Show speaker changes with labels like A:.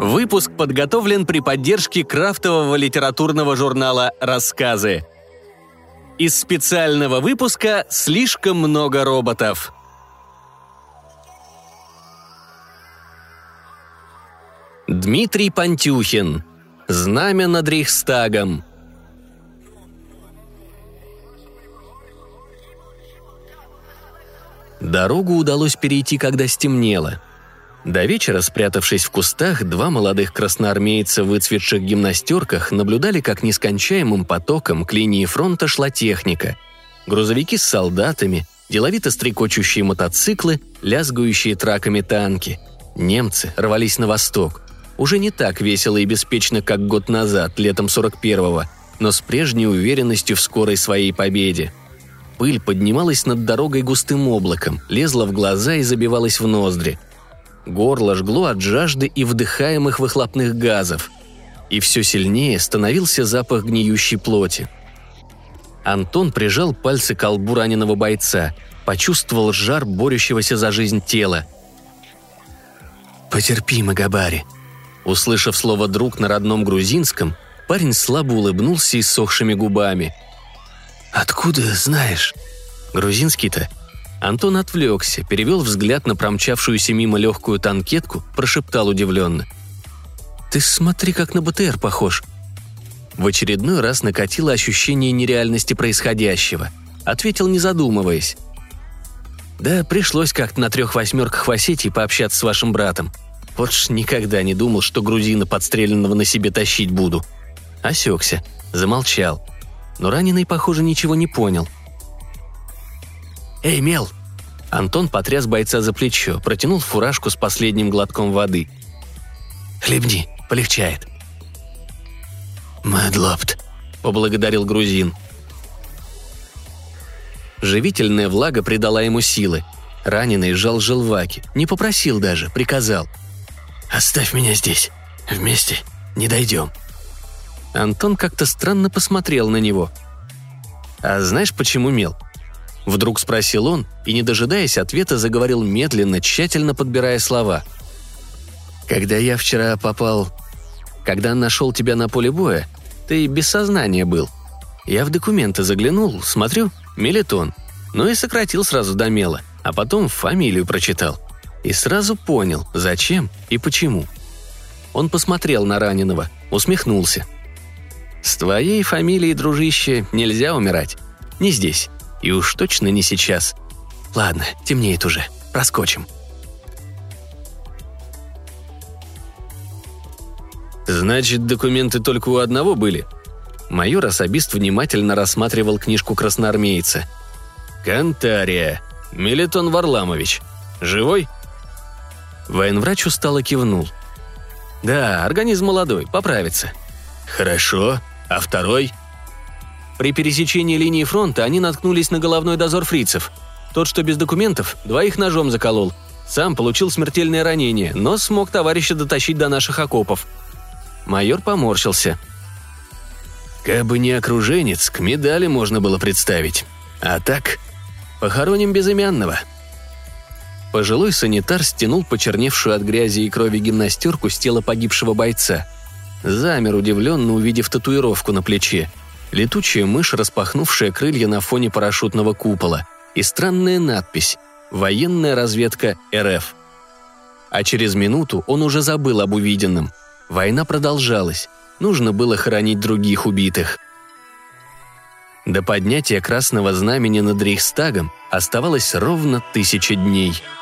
A: Выпуск подготовлен при поддержке крафтового литературного журнала «Рассказы». Из специального выпуска «Слишком много роботов». Дмитрий Пантюхин. Знамя над Рейхстагом. Дорогу удалось перейти, когда стемнело. До вечера, спрятавшись в кустах, два молодых красноармейца в выцветших гимнастерках наблюдали, как нескончаемым потоком к линии фронта шла техника. Грузовики с солдатами, деловито стрекочущие мотоциклы, лязгающие траками танки. Немцы рвались на восток. Уже не так весело и беспечно, как год назад, летом 41-го, но с прежней уверенностью в скорой своей победе – Пыль поднималась над дорогой густым облаком, лезла в глаза и забивалась в ноздри. Горло жгло от жажды и вдыхаемых выхлопных газов. И все сильнее становился запах гниющей плоти. Антон прижал пальцы к колбу раненого бойца, почувствовал жар борющегося за жизнь тела. «Потерпи, Магабари», Услышав слово «друг» на родном грузинском, парень слабо улыбнулся иссохшими губами – «Откуда знаешь?» «Грузинский-то?» Антон отвлекся, перевел взгляд на промчавшуюся мимо легкую танкетку, прошептал удивленно. «Ты смотри, как на БТР похож». В очередной раз накатило ощущение нереальности происходящего. Ответил, не задумываясь. «Да пришлось как-то на трех восьмерках в Осетии пообщаться с вашим братом. Вот ж никогда не думал, что грузина подстреленного на себе тащить буду». Осекся, замолчал – но раненый, похоже, ничего не понял. «Эй, Мел!» Антон потряс бойца за плечо, протянул фуражку с последним глотком воды. «Хлебни, полегчает». «Мэдлопт», — поблагодарил грузин. Живительная влага придала ему силы. Раненый сжал желваки, не попросил даже, приказал. «Оставь меня здесь. Вместе не дойдем». Антон как-то странно посмотрел на него. «А знаешь, почему мел?» Вдруг спросил он и, не дожидаясь ответа, заговорил медленно, тщательно подбирая слова. «Когда я вчера попал... Когда нашел тебя на поле боя, ты без сознания был. Я в документы заглянул, смотрю, мелитон. Ну и сократил сразу до мела, а потом фамилию прочитал. И сразу понял, зачем и почему. Он посмотрел на раненого, усмехнулся – с твоей фамилией, дружище, нельзя умирать. Не здесь. И уж точно не сейчас. Ладно, темнеет уже. Проскочим. Значит, документы только у одного были? Майор особист внимательно рассматривал книжку красноармейца. «Кантария. Мелитон Варламович. Живой?» Военврач устало кивнул. «Да, организм молодой, поправится». «Хорошо. А второй? При пересечении линии фронта они наткнулись на головной дозор фрицев. Тот, что без документов, двоих ножом заколол. Сам получил смертельное ранение, но смог товарища дотащить до наших окопов. Майор поморщился. Кабы не окруженец, к медали можно было представить. А так, похороним безымянного. Пожилой санитар стянул почерневшую от грязи и крови гимнастерку с тела погибшего бойца – Замер, удивленно увидев татуировку на плече. Летучая мышь, распахнувшая крылья на фоне парашютного купола. И странная надпись «Военная разведка РФ». А через минуту он уже забыл об увиденном. Война продолжалась. Нужно было хоронить других убитых. До поднятия красного знамени над Рейхстагом оставалось ровно тысяча дней –